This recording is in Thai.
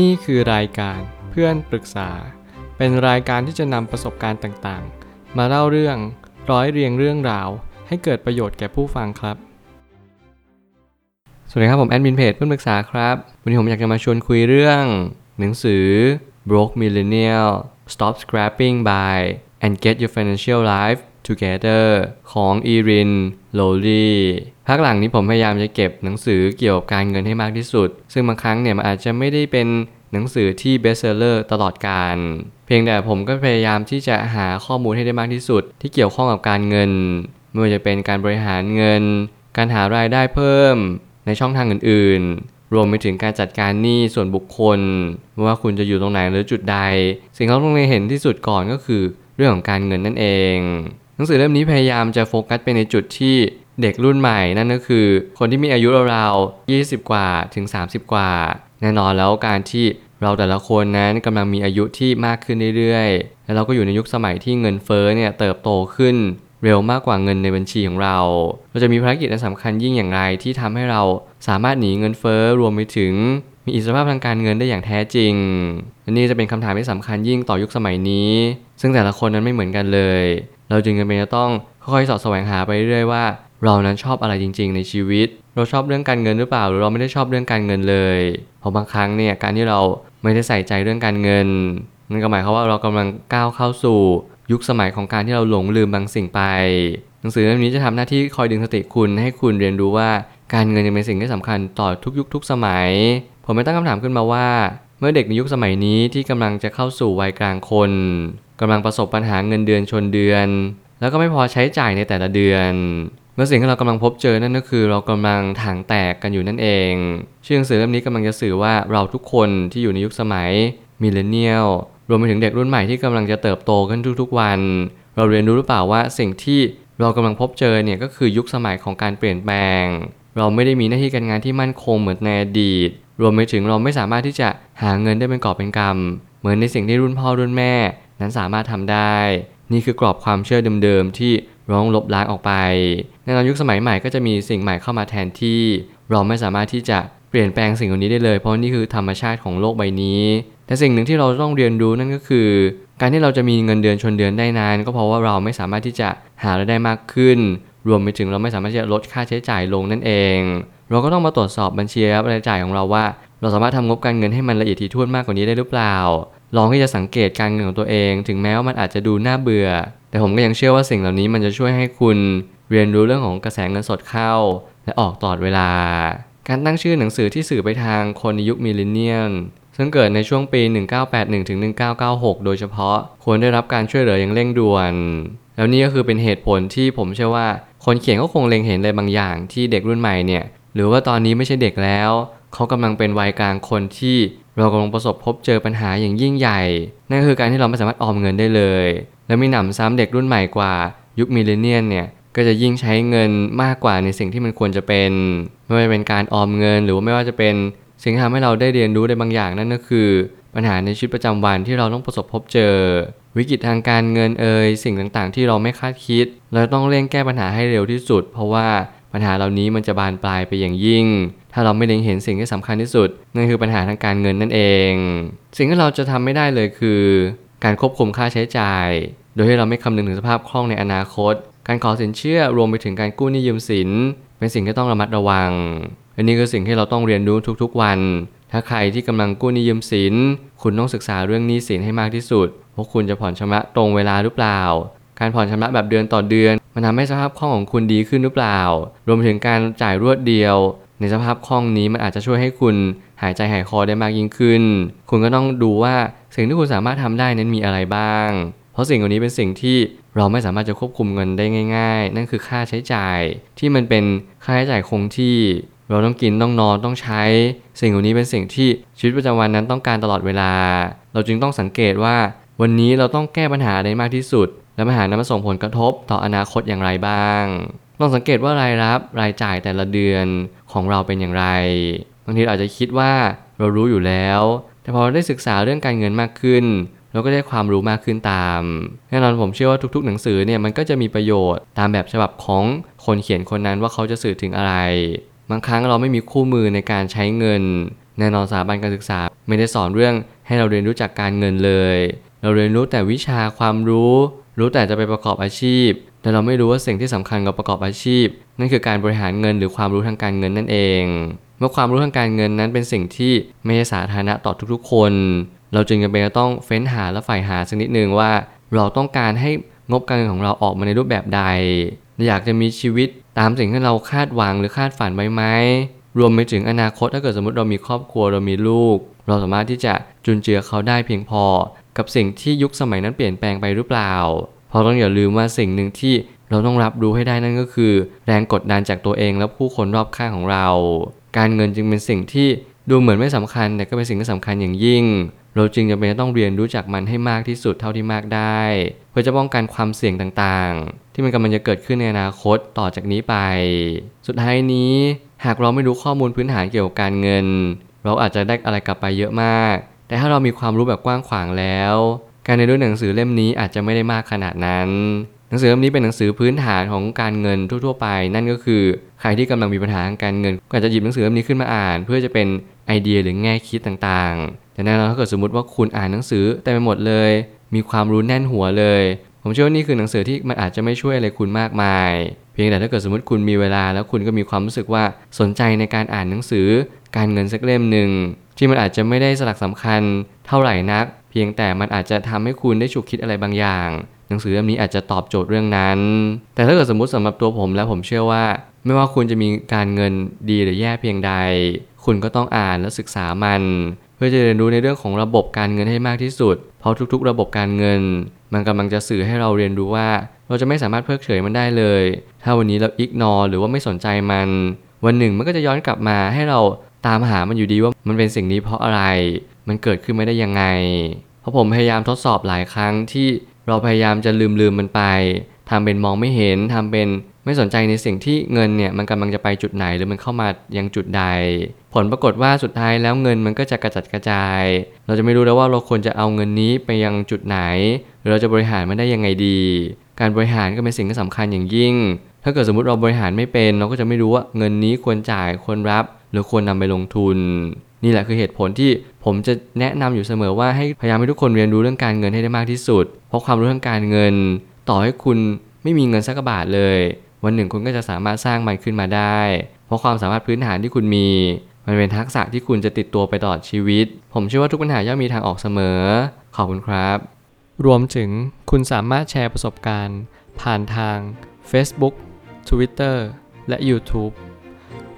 นี่คือรายการเพื่อนปรึกษา เป็นรายการที่จะนำประสบการณ์ต่างๆ มาเล่าเรื่องร้อยเรียงเรื่องราว ให้เกิดประโยชน์แก่ผู้ฟังครับ สวัสดีครับผมแอดมินเพจเพื่อนปรึกษาครับ วันนี้ผมอยากจะมาชวนคุยเรื่อง หนังสือ Broke Millennial Stop Scrapping by and Get Your Financial Life Together ของอีรินโลลี พักหลังนี้ผมพยายามจะเก็บหนังสือเกี่ยวกับการเงินให้มากที่สุด ซึ่งบางครั้งเนี่ยมันอาจจะไม่ได้เป็นหนังสือที่เบสเซอร์ตลอดการ เพียงแต่ผมก็พยายามที่จะหาข้อมูลให้ได้มากที่สุด ที่เกี่ยวข้องกับการเงินไม่ว่าจะเป็นการบริหารเงิน การหารายได้เพิ่ม ในช่องทางอื่นๆ รวมไปถึงการจัดการหนี้ส่วนบุคคลไม่ว่าคุณจะอยู่ตรงไหนหรือจุดใด สิ่งที่เราต้องเห็นที่สุดก่อนก็คือ เรื่องของการเงินนั่นเอง หนังสือเล่มนี้พยายามจะโฟกัสไปในจุดที่ เด็กรุ่นใหม่นั่นก็คือ คนที่มีอายุราวๆ20 กว่าถึง 30 กว่า แน่นอนแล้วการที่เราแต่ละคนนั้นกำลังมีอายุที่มากขึ้นเรื่อยๆ และเราก็อยู่ในยุคสมัยที่เงินเฟ้อเนี่ยเติบโตขึ้นเร็วมากกว่าเงินในบัญชีของเรา เราจะมีภารกิจอันสำคัญยิ่งอย่างไรที่ทำให้เราสามารถหนีเงินเฟ้อรวมไปถึง มีอิสรภาพทางการเงินได้อย่างแท้จริงนี่จะเป็นคำถามที่สำคัญยิ่งต่อยุคสมัยนี้ ซึ่งแต่ละคนนั้นไม่เหมือนกันเลย เราจึงจำเป็นจะต้องค่อยๆสอดแสวงหาไปเรื่อยๆว่า เรานั้นชอบอะไรจริง ๆ ในชีวิต เราชอบเรื่องการเงินหรือเปล่า หรือเราไม่ได้ชอบเรื่องการเงินเลยเพราะบางครั้งเนี่ยการที่เราไม่ได้ใส่ใจเรื่องการเงินนั่นก็หมายความว่าเรากำลังก้าวเข้าสู่ ยุคสมัยของการที่เราหลงลืมบางสิ่งไป หนังสือเล่มนี้จะทำหน้าที่คอยดึงสติคุณให้คุณเรียนรู้ว่าการเงินยังเป็นสิ่งที่สำคัญต่อทุกยุคทุกสมัย ผมไม่ตั้งคำถามขึ้นมาว่า เมื่อเด็กในยุคสมัยนี้ที่กำลังจะเข้าสู่วัยกลางคนกำลังประสบปัญหาเงินเดือนชนเดือน แล้วก็ไม่พอใช้จ่ายในแต่ละเดือน เมื่อสิ่งที่เรากำลังพบเจอนั่นก็คือเรากำลังถางแตกกันอยู่นั่นเอง ชื่อหนังสือเล่มนี้กำลังจะสื่อว่าเราทุกคนที่อยู่ในยุคสมัยมิเลเนียลรวมไปถึงเด็กรุ่นใหม่ที่กำลังจะเติบโตขึ้นทุกๆวัน เราเรียนรู้หรือเปล่าว่าสิ่งที่เรากำลังพบเจอเนี่ยก็คือยุคสมัยของการเปลี่ยนแปลง เราไม่ได้มีหน้าที่การงานที่มั่นคงเหมือนในอดีต รวมไปถึงเราไม่สามารถที่จะหาเงินได้เป็นกอบเป็นกำเหมือนในสิ่งที่รุ่นพ่อรุ่นแม่ นั้นสามารถทำได้ นี่คือกรอบความเชื่อเดิมๆที่ ร้องลบล้างออกไปในตอนยุคสมัยใหม่ก็จะมีสิ่งใหม่เข้ามาแทนที่ เราไม่สามารถที่จะเปลี่ยนแปลงสิ่งเหล่านี้ได้เลย เพราะนี่คือธรรมชาติของโลกใบนี้ แต่สิ่งหนึ่งที่เราต้องเรียนรู้นั่นก็คือ การที่เราจะมีเงินเดือนชนเดือนได้นาน ก็เพราะว่าเราไม่สามารถที่จะหารายได้มากขึ้น รวมไปถึงเราไม่สามารถที่จะลดค่าใช้จ่ายลงนั่นเอง เราก็ต้องมาตรวจสอบบัญชีรายจ่ายของเราว่า เราสามารถทำงบการเงินให้มันละเอียดถี่ถ้วนมากกว่านี้ได้หรือเปล่า ลองที่จะสังเกตการเงินของตัวเอง ถึงแม้ว่ามันอาจจะดูน่าเบื่อ แต่ผมก็ยังเชื่อว่าสิ่งเหล่านี้มันจะช่วยให้คุณเรียนรู้เรื่องของกระแสเงินสดเข้า และออกตลอดเวลา การตั้งชื่อหนังสือที่สื่อไปทางคนในยุคมิลเลนเนียลซึ่งเกิดในช่วงปี 1981-1996 โดยเฉพาะควรได้รับการช่วยเหลืออย่างเร่งด่วน แล้วนี่ก็คือเป็นเหตุผลที่ผมเชื่อว่า คนเขียนก็คงเล็งเห็นอะไรบางอย่างที่เด็กรุ่นใหม่เนี่ย หรือว่าตอนนี้ไม่ใช่เด็กแล้ว เขากำลังเป็นวัยกลางคนที่ เรากำลังประสบพบเจอปัญหาอย่างยิ่งใหญ่ นั่นคือการที่เราไม่สามารถออมเงินได้เลย และมีหนำซ้ำเด็กรุ่นใหม่กว่ายุคมิเลเนียนเนี่ยก็จะยิ่งใช้เงินมากกว่าในสิ่งที่มันควรจะเป็น ไม่ว่าจะเป็นการออมเงินหรือว่าไม่ว่าจะเป็นสิ่งที่ทำให้เราได้เรียนรู้ได้บางอย่างนั่นก็คือ ปัญหาในชีวิตประจำวันที่เราต้องประสบพบเจอ วิกฤตทางการเงินเอ่ยสิ่งต่างๆ ที่เราไม่คาดคิด เราต้องเร่งแก้ปัญหาให้เร็วที่สุด เพราะว่าปัญหาเหล่านี้มันจะบานปลายไปอย่างยิ่ง ถ้าเราไม่เล็งเห็นสิ่งที่สำคัญที่สุดนั่นคือปัญหาทางการเงินนั่นเอง สิ่งที่เราจะทำไม่ได้เลยคือ การควบคุมค่าใช้จ่าย โดยที่เราไม่คำนึงถึงสภาพคล่องในอนาคต การขอสินเชื่อรวมไปถึงการกู้หนี้ยืมสิน เป็นสิ่งที่ต้องระมัดระวัง อันนี้คือสิ่งที่เราต้องเรียนรู้ทุกๆวัน ถ้าใครที่กำลังกู้หนี้ยืมสิน คุณต้องศึกษาเรื่องหนี้สินให้มากที่สุดว่าคุณจะผ่อนชำระตรงเวลาหรือเปล่า การผ่อนชำระแบบเดือนต่อเดือน มันทำให้สภาพคล่องของคุณดีขึ้นหรือเปล่า รวมถึงการจ่ายรวดเดียว ในสภาพคล่องนี้มันอาจจะช่วยให้คุณหายใจหายคอได้มากยิ่งขึ้น คุณก็ต้องดูว่าสิ่งที่คุณสามารถทำได้นั้นมีอะไรบ้าง เพราะสิ่งเหล่านี้เป็นสิ่งที่เราไม่สามารถจะควบคุมเงินได้ง่าย ๆ นั่นคือค่าใช้จ่ายที่มันเป็นค่าใช้จ่ายคงที่ เราต้องกินต้องนอนต้องใช้ สิ่งเหล่านี้เป็นสิ่งที่ชีวิตประจำวันนั้นต้องการตลอดเวลา เราจึงต้องสังเกตว่า วันนี้เราต้องแก้ปัญหาได้มากที่สุด และปัญหานั้นมาส่งผลกระทบต่ออนาคตอย่างไรบ้าง ลองสังเกตว่ารายรับรายจ่ายแต่ละเดือนของเราเป็นอย่างไร บางทีอาจจะคิดว่าเรารู้อยู่แล้ว แต่พอเราได้ศึกษาเรื่องการเงินมากขึ้น เราก็ได้ความรู้มากขึ้นตาม แน่นอนผมเชื่อว่าทุกๆ หนังสือเนี่ยมันก็จะมีประโยชน์ตามแบบฉบับของคนเขียนคนนั้นว่าเขาจะสื่อถึงอะไร บางครั้งเราไม่มีคู่มือในการใช้เงิน แน่นอนสถาบันการศึกษา ไม่ได้สอนเรื่องให้เราเรียนรู้จากการเงินเลย เราเรียนรู้แต่วิชาความรู้ รู้แต่จะไปประกอบอาชีพ แต่เราไม่รู้ว่าสิ่งที่สำคัญกับประกอบอาชีพ นั่นคือการบริหารเงินหรือความรู้ทางการเงินนั่นเอง เมื่อความรู้ทางการเงินนั้นเป็นสิ่งที่ไม่ใช่สาธารณะต่อทุกๆ คน เราจึงจำเป็นจะต้องเฟ้นหาและใฝ่หาสักนิดหนึ่งว่า เราต้องการให้งบการเงินของเราออกมาในรูปแบบใด อยากจะมีชีวิตตามสิ่งที่เราคาดหวังหรือคาดฝันไว้ไหมรวมไปถึงอนาคตถ้าเกิดสมมติเรามีครอบครัวเรามีลูก เราสามารถที่จะจุนเจือเขาได้เพียงพอ กับสิ่งที่ยุคสมัยนั้นเปลี่ยนแปลงไปหรือเปล่า เพราะต้องอย่าลืมว่าสิ่งหนึ่งที่เราต้องรับรู้ให้ได้นั่นก็คือ แรงกดดันจากตัวเองและผู้คนรอบข้างของเรา การเงินจึงเป็นสิ่งที่ดูเหมือนไม่สำคัญ แต่ก็เป็นสิ่งที่สำคัญอย่างยิ่ง เราจึงจำเป็นจะต้องเรียนรู้จักมันให้มากที่สุดเท่าที่มากได้ เพื่อจะป้องกันความเสี่ยงต่างๆ ที่มันกำลังจะเกิดขึ้นในอนาคตต่อจากนี้ไป สุดท้ายนี้ หากเราไม่รู้ข้อมูลพื้นฐานเกี่ยวกับการเงิน เราอาจจะได้อะไรกลับไปเยอะมาก แต่ถ้าเรามีความรู้แบบกว้างขวางแล้ว การเรียนรู้หนังสือเล่มนี้อาจจะไม่ได้มากขนาดนั้น หนังสือเล่มนี้เป็นหนังสือพื้นฐานของการเงินทั่ว ๆ ไป นั่นก็คือใครที่กำลังมีปัญหาทางการเงินก็อาจจะหยิบหนังสือเล่มนี้ขึ้นมาอ่าน เพื่อจะเป็นไอเดียหรือแง่คิดต่างๆ แต่แน่นอนถ้าเกิดสมมติว่าคุณอ่านหนังสือเต็มไปหมดเลย มีความรู้แน่นหัวเลย ผมเชื่อว่านี่คือหนังสือที่มันอาจจะไม่ช่วยอะไรคุณมากมาย เพียงแต่ถ้าเกิดสมมติคุณมีเวลาแล้วคุณก็มีความรู้สึกว่าสนใจในการอ่านหนังสือ การเงินสักเล่มหนึ่งที่มันอาจจะไม่ได้สลักสำคัญเท่าไหร่นัก เพียงแต่มันอาจจะทำให้คุณได้ฉุกคิดอะไรบางอย่าง หนังสือเล่มนี้อาจจะตอบโจทย์เรื่องนั้น แต่ถ้าเกิดสมมติสำหรับตัวผมแล้วผมเชื่อว่า ไม่ว่าคุณจะมีการเงินดีหรือแย่เพียงใด คุณก็ต้องอ่านและศึกษามัน เพื่อจะเรียนรู้ในเรื่องของระบบการเงินให้มากที่สุด เพราะทุกๆ ระบบการเงิน มันกำลังจะสื่อให้เราเรียนรู้ว่า เราจะไม่สามารถเพิกเฉยมันได้เลย ถ้าวันนี้เราอิกนอหรือว่าไม่สนใจมัน วันหนึ่งมันก็จะย้อนกลับมาให้เราตามหามันอยู่ดีว่ามันเป็นสิ่งนี้เพราะอะไร มันเกิดขึ้นไม่ได้ยังไง เพราะผมพยายามทดสอบหลายครั้งที่เราพยายามจะลืมลืมมันไปทำเป็นมองไม่เห็นทำเป็นไม่สนใจในสิ่งที่เงินเนี่ยมันกำลังจะไปจุดไหนหรือมันเข้ามายังจุดใด ผลปรากฏว่าสุดท้ายแล้วเงินมันก็จะกระจัดกระจาย เราจะไม่รู้แล้วว่าเราควรจะเอาเงินนี้ไปยังจุดไหน หรือเราจะบริหารมันได้ยังไงดี การบริหารก็เป็นสิ่งที่สำคัญอย่างยิ่ง ถ้าเกิดสมมติเราบริหารไม่เป็น เราก็จะไม่รู้ว่าเงินนี้ควรจ่ายควรรับ หรือควรนำไปลงทุน นี่แหละคือเหตุผลที่ผมจะแนะนำอยู่เสมอว่าให้พยายามให้ทุกคนเรียนรู้เรื่องการเงินให้ได้มากที่สุด เพราะความรู้ทางการเงิน ต่อให้คุณไม่มีเงินสักบาทเลย วันหนึ่งคุณก็จะสามารถสร้างมันขึ้นมาได้ เพราะความสามารถพื้นฐานที่คุณมี มันเป็นทักษะที่คุณจะติดตัวไปตลอดชีวิต ผมเชื่อว่าทุกปัญหาย่อมมีทางออกเสมอ ขอบคุณครับ รวมถึงคุณสามารถแชร์ประสบการณ์ ผ่านทาง Facebook Twitter และ YouTube